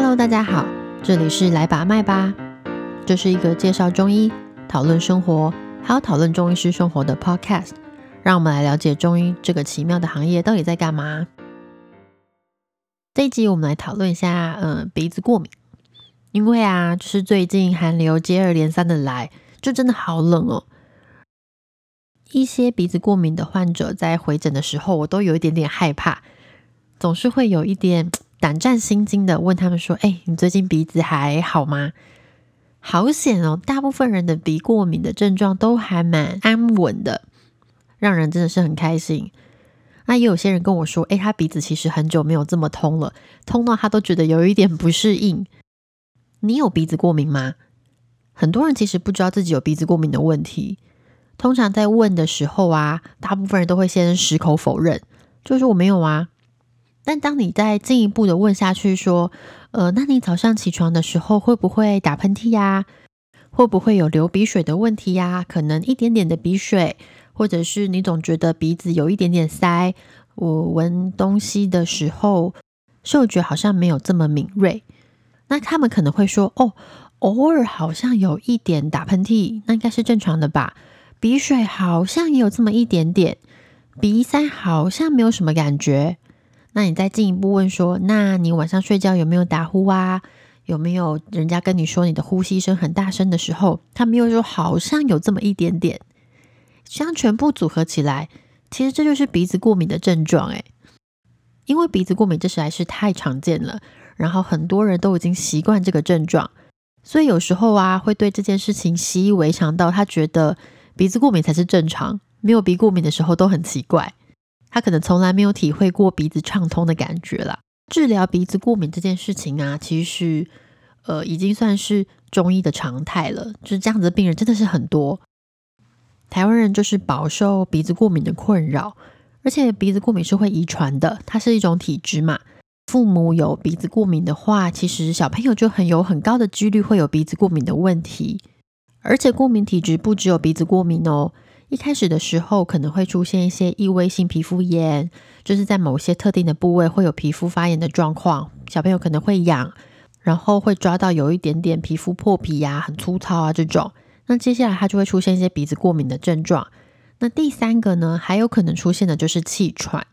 Hello，大家好，这里是来把脉吧，这是一个介绍中医、讨论生活，还有讨论中医师生活的 Podcast。让我们来了解中医这个奇妙的行业到底在干嘛。这一集我们来讨论一下，嗯，鼻子过敏。因为啊，就是最近寒流接二连三的来，就真的好冷哦。一些鼻子过敏的患者在回诊的时候，我都有一点点害怕，总是会有一点胆战心惊的问他们说：“哎，你最近鼻子还好吗？”好险哦，大部分人的鼻过敏的症状都还蛮安稳的，让人真的是很开心。那也有些人跟我说：“哎，他鼻子其实很久没有这么通了，通到他都觉得有一点不适应。”你有鼻子过敏吗？很多人其实不知道自己有鼻子过敏的问题。通常在问的时候啊，大部分人都会先矢口否认，就是我没有啊。但当你再进一步的问下去，说，呃，那你早上起床的时候会不会打喷嚏呀？会不会有流鼻水的问题呀？可能一点点的鼻水，或者是你总觉得鼻子有一点点塞。我闻东西的时候，嗅觉好像没有这么敏锐。那他们可能会说：“哦，偶尔好像有一点打喷嚏，那应该是正常的吧？鼻水好像也有这么一点点，鼻塞好像没有什么感觉。那你再进一步问说：那你晚上睡觉有没有打呼啊？有没有人家跟你说你的呼吸声很大声的时候，他们又说好像有这么一点点。这样全部组合起来，其实这就是鼻子过敏的症状。诶，因为鼻子过敏这实在是太常见了。”然后很多人都已经习惯这个症状，所以有时候啊，会对这件事情习以为常到他觉得鼻子过敏才是正常，没有鼻过敏的时候都很奇怪。他可能从来没有体会过鼻子畅通的感觉啦。治疗鼻子过敏这件事情啊，其实呃已经算是中医的常态了。就是这样子的病人真的是很多。台湾人就是饱受鼻子过敏的困扰，而且鼻子过敏是会遗传的，它是一种体质嘛。父母有鼻子过敏的话，其实小朋友就很有很高的几率会有鼻子过敏的问题。而且过敏体质不只有鼻子过敏哦，一开始的时候可能会出现一些异位性皮肤炎，就是在某些特定的部位会有皮肤发炎的状况，小朋友可能会痒，然后会抓到有一点点皮肤破皮呀、很粗糙啊这种。那接下来他就会出现一些鼻子过敏的症状。那第三个呢，还有可能出现的就是气喘。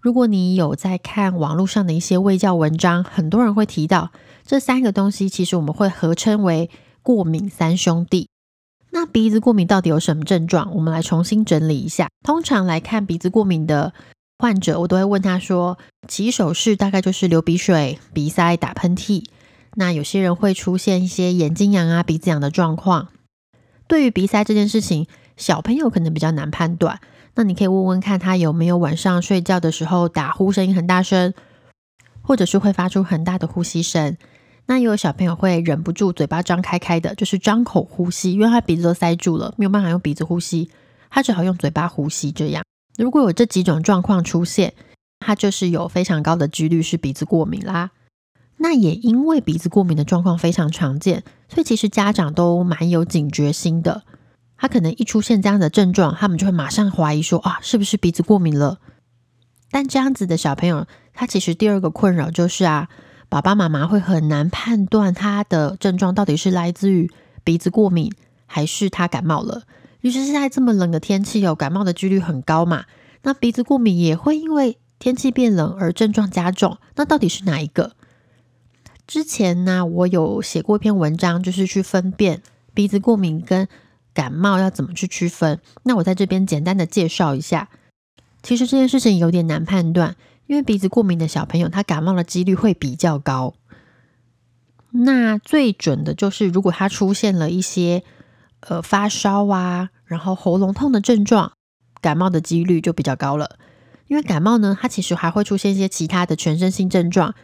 如果你有在看网络上的一些卫教文章，很多人会提到这三个东西，其实我们会合称为过敏三兄弟。那鼻子过敏到底有什么症状？我们来重新整理一下。通常来看鼻子过敏的患者，我都会问他说，起手式大概就是流鼻水、鼻塞、打喷嚏。那有些人会出现一些眼睛痒啊、鼻子痒的状况。对于鼻塞这件事情，小朋友可能比较难判断。那你可以问问看他有没有晚上睡觉的时候打呼声音很大声，或者是会发出很大的呼吸声。那也有小朋友会忍不住嘴巴张开开的，就是张口呼吸，因为他鼻子都塞住了，没有办法用鼻子呼吸，他只好用嘴巴呼吸。这样如果有这几种状况出现，他就是有非常高的几率是鼻子过敏啦。那也因为鼻子过敏的状况非常常见，所以其实家长都蛮有警觉心的。他可能一出现这样的症状，他们就会马上怀疑说啊，是不是鼻子过敏了？但这样子的小朋友，他其实第二个困扰就是啊，爸爸妈妈会很难判断他的症状到底是来自于鼻子过敏，还是他感冒了。于是现在这么冷的天气，有感冒的几率很高嘛。那鼻子过敏也会因为天气变冷而症状加重。那到底是哪一个？之前呢，我有写过一篇文章，就是去分辨鼻子过敏跟。感冒要怎么去区分？那我在这边简单的介绍一下。其实这件事情有点难判断，因为鼻子过敏的小朋友，他感冒的几率会比较高。那最准的就是，如果他出现了一些呃发烧啊，然后喉咙痛的症状，感冒的几率就比较高了。因为感冒呢，它其实还会出现一些其他的全身性症状，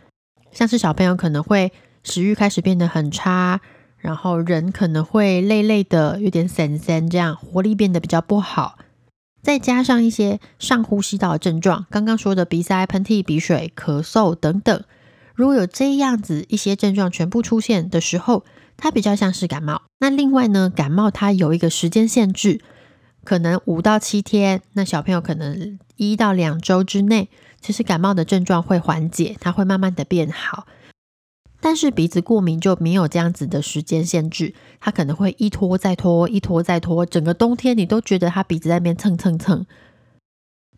像是小朋友可能会食欲开始变得很差。然后人可能会累累的，有点散散，这样活力变得比较不好。再加上一些上呼吸道症状，刚刚说的鼻塞、喷嚏、鼻水、咳嗽等等，如果有这样子一些症状全部出现的时候，它比较像是感冒。那另外呢，感冒它有一个时间限制，可能五到七天。那小朋友可能一到两周之内，其实感冒的症状会缓解，它会慢慢的变好。但是鼻子过敏就没有这样子的时间限制，它可能会一拖再拖，一拖再拖，整个冬天你都觉得它鼻子在那边蹭蹭蹭。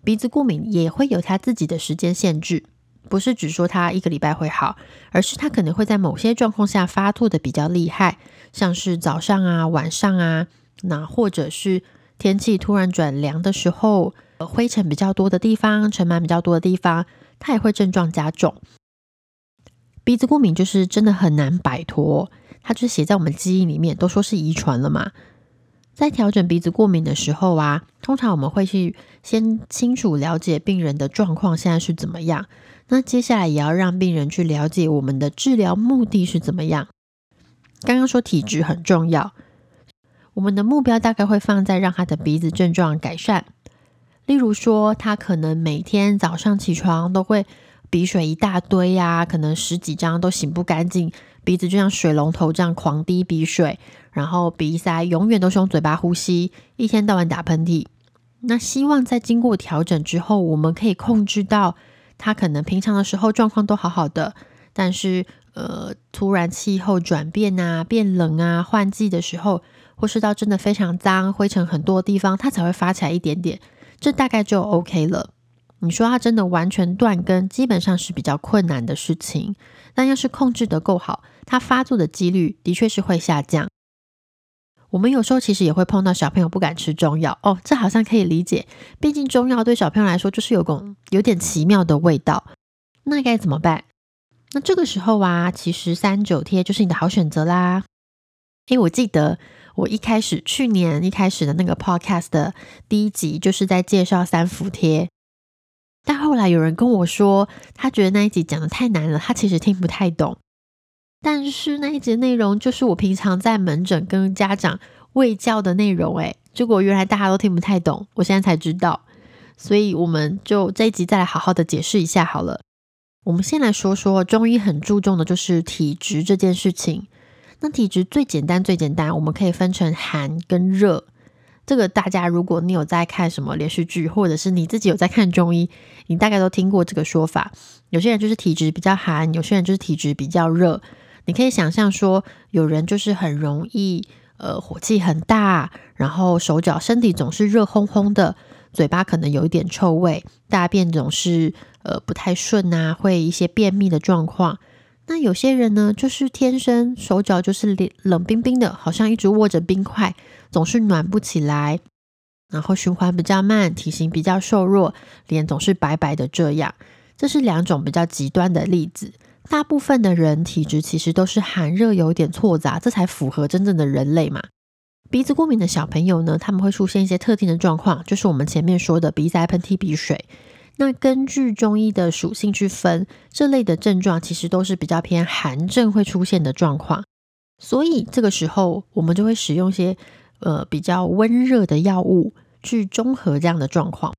鼻子过敏也会有它自己的时间限制，不是只说它一个礼拜会好，而是它可能会在某些状况下发作的比较厉害，像是早上啊、晚上啊，那或者是天气突然转凉的时候，灰尘比较多的地方、尘螨比较多的地方，它也会症状加重。鼻子过敏就是真的很难摆脱，它就是写在我们基因里面，都说是遗传了嘛。在调整鼻子过敏的时候啊，通常我们会去先清楚了解病人的状况现在是怎么样，那接下来也要让病人去了解我们的治疗目的是怎么样。刚刚说体质很重要，我们的目标大概会放在让他的鼻子症状改善，例如说他可能每天早上起床都会。鼻水一大堆呀，可能十几张都擤不干净，鼻子就像水龙头这样狂滴鼻水，然后鼻塞，永远都是用嘴巴呼吸，一天到晚打喷嚏。那希望在经过调整之后，我们可以控制到他可能平常的时候状况都好好的，但是呃，突然气候转变啊，变冷啊，换季的时候，或是到真的非常脏、灰尘很多的地方，它才会发起来一点点，这大概就 OK 了。你说它真的完全断根，基本上是比较困难的事情。但要是控制得够好，它发作的几率的确是会下降。我们有时候其实也会碰到小朋友不敢吃中药哦，这好像可以理解，毕竟中药对小朋友来说就是有种有点奇妙的味道。那该怎么办？那这个时候啊，其实三九贴就是你的好选择啦。诶，我记得我一开始去年一开始的那个 podcast 的第一集，就是在介绍三伏贴。但后来有人跟我说，他觉得那一集讲的太难了，他其实听不太懂。但是那一集内容就是我平常在门诊跟家长喂教的内容，诶，结果原来大家都听不太懂，我现在才知道。所以我们就这一集再来好好的解释一下好了。我们先来说说中医很注重的就是体质这件事情。那体质最简单最简单，我们可以分成寒跟热。这个大家，如果你有在看什么连续剧，或者是你自己有在看中医，你大概都听过这个说法。有些人就是体质比较寒，有些人就是体质比较热。你可以想象说，有人就是很容易，呃，火气很大，然后手脚身体总是热烘烘的，嘴巴可能有一点臭味，大便总是呃不太顺啊，会一些便秘的状况。那有些人呢，就是天生手脚就是冷冷冰冰的，好像一直握着冰块，总是暖不起来，然后循环比较慢，体型比较瘦弱，脸总是白白的。这样，这是两种比较极端的例子。大部分的人体质其实都是寒热有点错杂，这才符合真正的人类嘛。鼻子过敏的小朋友呢，他们会出现一些特定的状况，就是我们前面说的鼻塞、喷嚏、鼻水。那根据中医的属性去分，这类的症状其实都是比较偏寒症会出现的状况，所以这个时候我们就会使用一些呃比较温热的药物去中和这样的状况。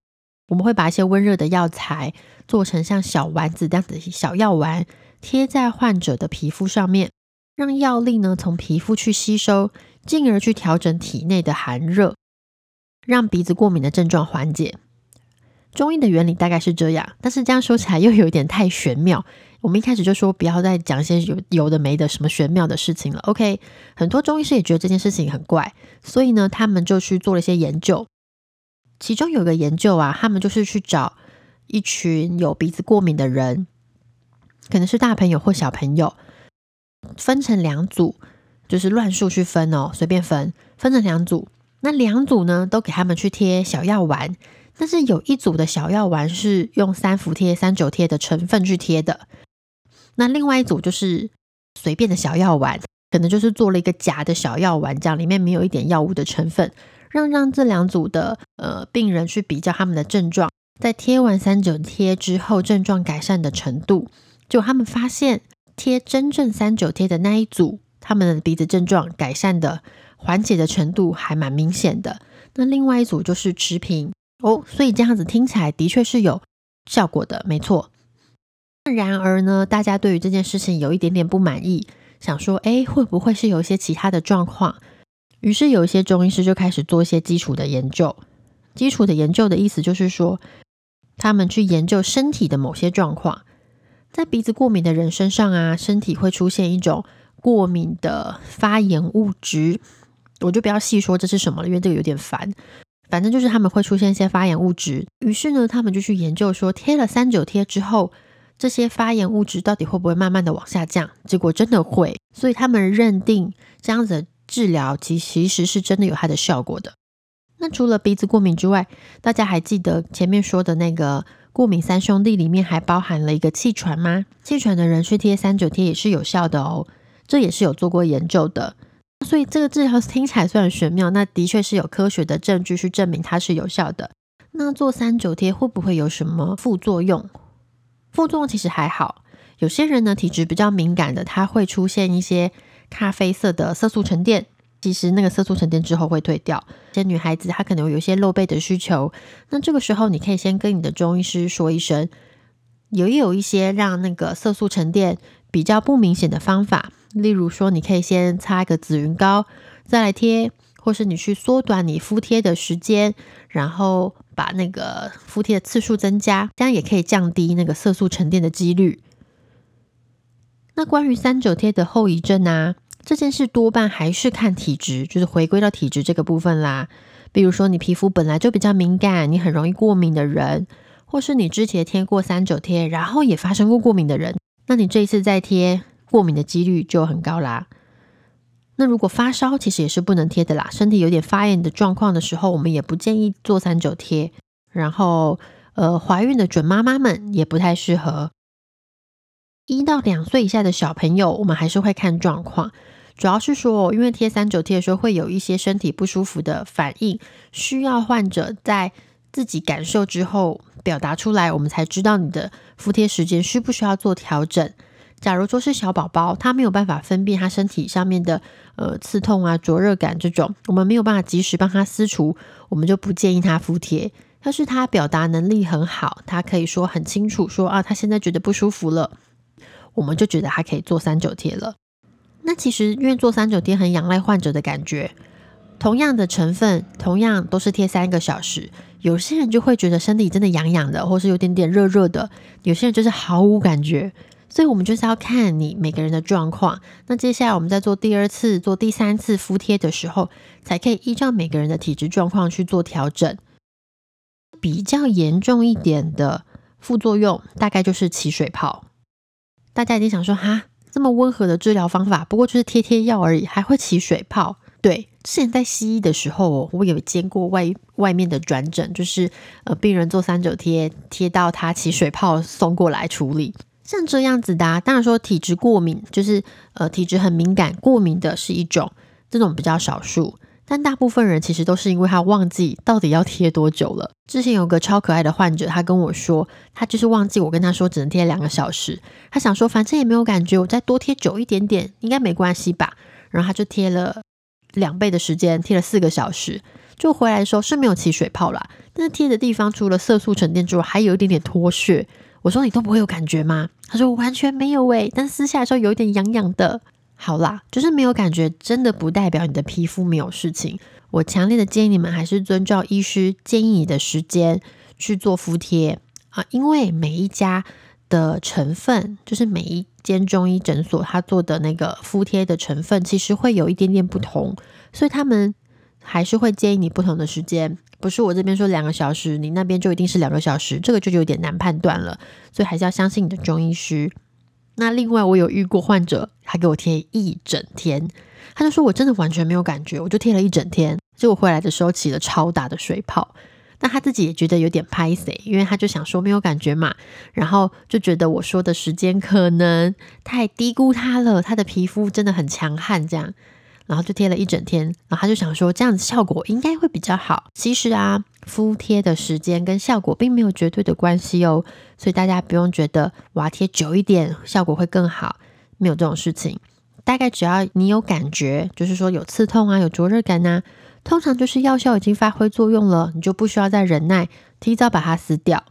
我们会把一些温热的药材做成像小丸子这样的小药丸，贴在患者的皮肤上面，让药力呢从皮肤去吸收，进而去调整体内的寒热，让鼻子过敏的症状缓解。中医的原理大概是这样，但是这样说起来又有一点太玄妙。我们一开始就说不要再讲一些有有的没的什么玄妙的事情了。OK，很多中医师也觉得这件事情很怪，所以呢，他们就去做了一些研究。其中有个研究啊，他们就是去找一群有鼻子过敏的人，可能是大朋友或小朋友，分成两组，就是乱数去分哦，随便分，分成两组。那两组呢，都给他们去贴小药丸。但是有一组的小药丸是用三伏贴、三九贴的成分去贴的，那另外一组就是随便的小药丸，可能就是做了一个假的小药丸，这样里面没有一点药物的成分，让让这两组的呃病人去比较他们的症状，在贴完三九贴之后症状改善的程度，就他们发现贴真正三九贴的那一组，他们的鼻子症状改善的缓解的程度还蛮明显的，那另外一组就是持平。哦，所以这样子听起来的确是有效果的，没错。然而呢，大家对于这件事情有一点点不满意，想说，哎，会不会是有一些其他的状况？于是有一些中医师就开始做一些基础的研究。基础的研究的意思就是说，他们去研究身体的某些状况。在鼻子过敏的人身上啊，身体会出现一种过敏的发炎物质，我就不要细说这是什么了，因为这个有点烦。反正就是他们会出现一些发炎物质，于是呢，他们就去研究说，贴了三九贴之后，这些发炎物质到底会不会慢慢的往下降？结果真的会，所以他们认定这样子的治疗其其实是真的有它的效果的。那除了鼻子过敏之外，大家还记得前面说的那个过敏三兄弟里面还包含了一个气喘吗？气喘的人去贴三九贴也是有效的哦，这也是有做过研究的。所以这个治疗听起来虽然玄妙，那的确是有科学的证据去证明它是有效的。那做三九贴会不会有什么副作用？副作用其实还好，有些人呢体质比较敏感的，他会出现一些咖啡色的色素沉淀。其实那个色素沉淀之后会退掉。些女孩子她可能有一些露背的需求，那这个时候你可以先跟你的中医师说一声，也有一些让那个色素沉淀比较不明显的方法。例如说，你可以先擦一个紫云膏，再来贴，或是你去缩短你敷贴的时间，然后把那个敷贴的次数增加，这样也可以降低那个色素沉淀的几率。那关于三九贴的后遗症啊？这件事多半还是看体质，就是回归到体质这个部分啦。比如说，你皮肤本来就比较敏感，你很容易过敏的人，或是你之前贴过三九贴，然后也发生过过敏的人，那你这一次再贴，过敏的几率就很高啦。那如果发烧，其实也是不能贴的啦。身体有点发炎的状况的时候，我们也不建议做三九贴。然后，呃，怀孕的准妈妈们也不太适合。一到两岁以下的小朋友，我们还是会看状况。主要是说，因为贴三九贴的时候会有一些身体不舒服的反应，需要患者在自己感受之后表达出来，我们才知道你的敷贴时间需不需要做调整。假如说是小宝宝，他没有办法分辨他身体上面的呃刺痛啊、灼热感这种，我们没有办法及时帮他撕除，我们就不建议他敷贴。要是他表达能力很好，他可以说很清楚说啊，他现在觉得不舒服了，我们就觉得他可以做三九贴了。那其实因为做三九贴很仰赖患者的感觉，同样的成分，同样都是贴三个小时，有些人就会觉得身体真的痒痒的，或是有点点热热的；有些人就是毫无感觉。所以我们就是要看你每个人的状况。那接下来我们在做第二次、做第三次敷贴的时候，才可以依照每个人的体质状况去做调整。比较严重一点的副作用，大概就是起水泡。大家一定想说，哈？这么温和的治疗方法，不过就是贴贴药而已，还会起水泡。对，之前在西医的时候，我有见过外外面的转诊，就是呃，病人做三九贴，贴到他起水泡，送过来处理。像这样子的，啊当然说体质过敏，就是呃体质很敏感，过敏的是一种，这种比较少数。但大部分人其实都是因为他忘记到底要贴多久了。之前有个超可爱的患者，他跟我说，他就是忘记我跟他说只能贴两个小时，他想说反正也没有感觉，我再多贴久一点点应该没关系吧。然后他就贴了两倍的时间，贴了四个小时，就回来的时候是没有起水泡啦，但是贴的地方除了色素沉淀之外，还有一点点脱屑。我说你都不会有感觉吗？他说完全没有诶，但撕下来的时候有点痒痒的。好啦，就是没有感觉，真的不代表你的皮肤没有事情。我强烈的建议你们还是遵照医师建议你的时间去做敷贴啊，因为每一家的成分，就是每一间中医诊所他做的那个敷贴的成分，其实会有一点点不同，所以他们还是会建议你不同的时间。不是我这边说两个小时，你那边就一定是两个小时，这个就有点难判断了，所以还是要相信你的中医师。那另外，我有遇过患者，他给我贴一整天，他就说我真的完全没有感觉，我就贴了一整天，结果回来的时候起了超大的水泡。那他自己也觉得有点拍死，因为他就想说没有感觉嘛，然后就觉得我说的时间可能太低估他了，他的皮肤真的很强悍这样。然后就贴了一整天，然后他就想说这样子效果应该会比较好。其实啊，敷贴的时间跟效果并没有绝对的关系哦，所以大家不用觉得我要贴久一点效果会更好，没有这种事情。大概只要你有感觉，就是说有刺痛啊，有灼热感呐，通常就是药效已经发挥作用了，你就不需要再忍耐，提早把它撕掉。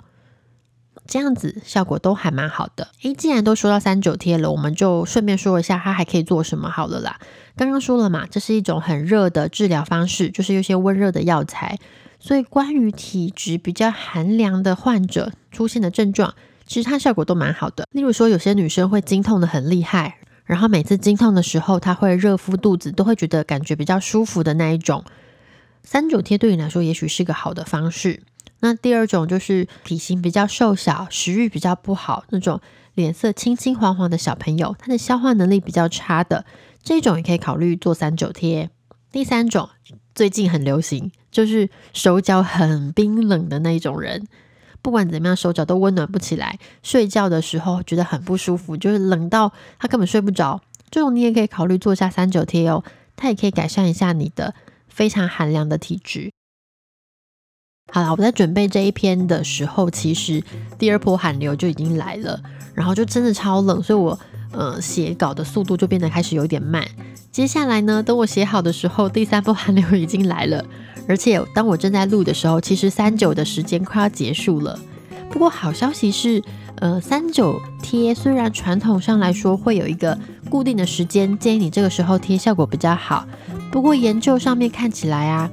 这样子效果都还蛮好的。诶，既然都说到三九贴了，我们就顺便说一下它还可以做什么好了啦。刚刚说了嘛，这是一种很热的治疗方式，就是有些温热的药材。所以关于体质比较寒凉的患者出现的症状，其实它效果都蛮好的。例如说，有些女生会经痛的很厉害，然后每次经痛的时候，她会热敷肚子，都会觉得感觉比较舒服的那一种。三九贴对你来说也许是个好的方式。那第二种就是体型比较瘦小、食欲比较不好、那种脸色青青黄黄的小朋友，他的消化能力比较差的这种，也可以考虑做三九贴。第三种最近很流行，就是手脚很冰冷的那一种人。不管怎么样，手脚都温暖不起来，睡觉的时候觉得很不舒服，就是冷到他根本睡不着。这种你也可以考虑做下三九贴哦，它也可以改善一下你的非常寒凉的体质。好了，我在准备这一篇的时候，其实第二波寒流就已经来了，然后就真的超冷，所以我呃写稿的速度就变得开始有点慢。接下来呢，等我写好的时候，第三波寒流已经来了。而且当我正在录的时候，其实三九的时间快要结束了。不过好消息是，呃，三九贴虽然传统上来说会有一个固定的时间，建议你这个时候贴效果比较好。不过研究上面看起来啊，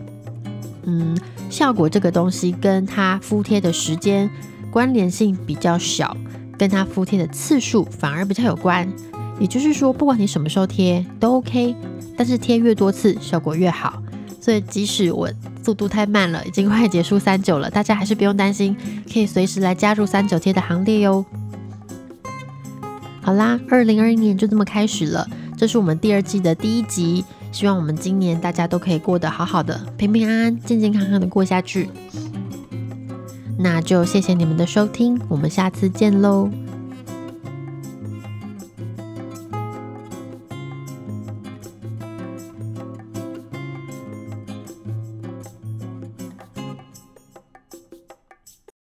嗯，效果这个东西跟它敷贴的时间关联性比较小，跟它敷贴的次数反而比较有关。也就是说，不管你什么时候贴都 OK，但是贴越多次效果越好。所以，即使我速度太慢了，已经快结束三九了，大家还是不用担心，可以随时来加入三九贴的行列哟。好啦，二零二一年就这么开始了，这是我们第二季的第一集，希望我们今年大家都可以过得好好的，平平安安、健健康康的过下去。那就谢谢你们的收听，我们下次见喽。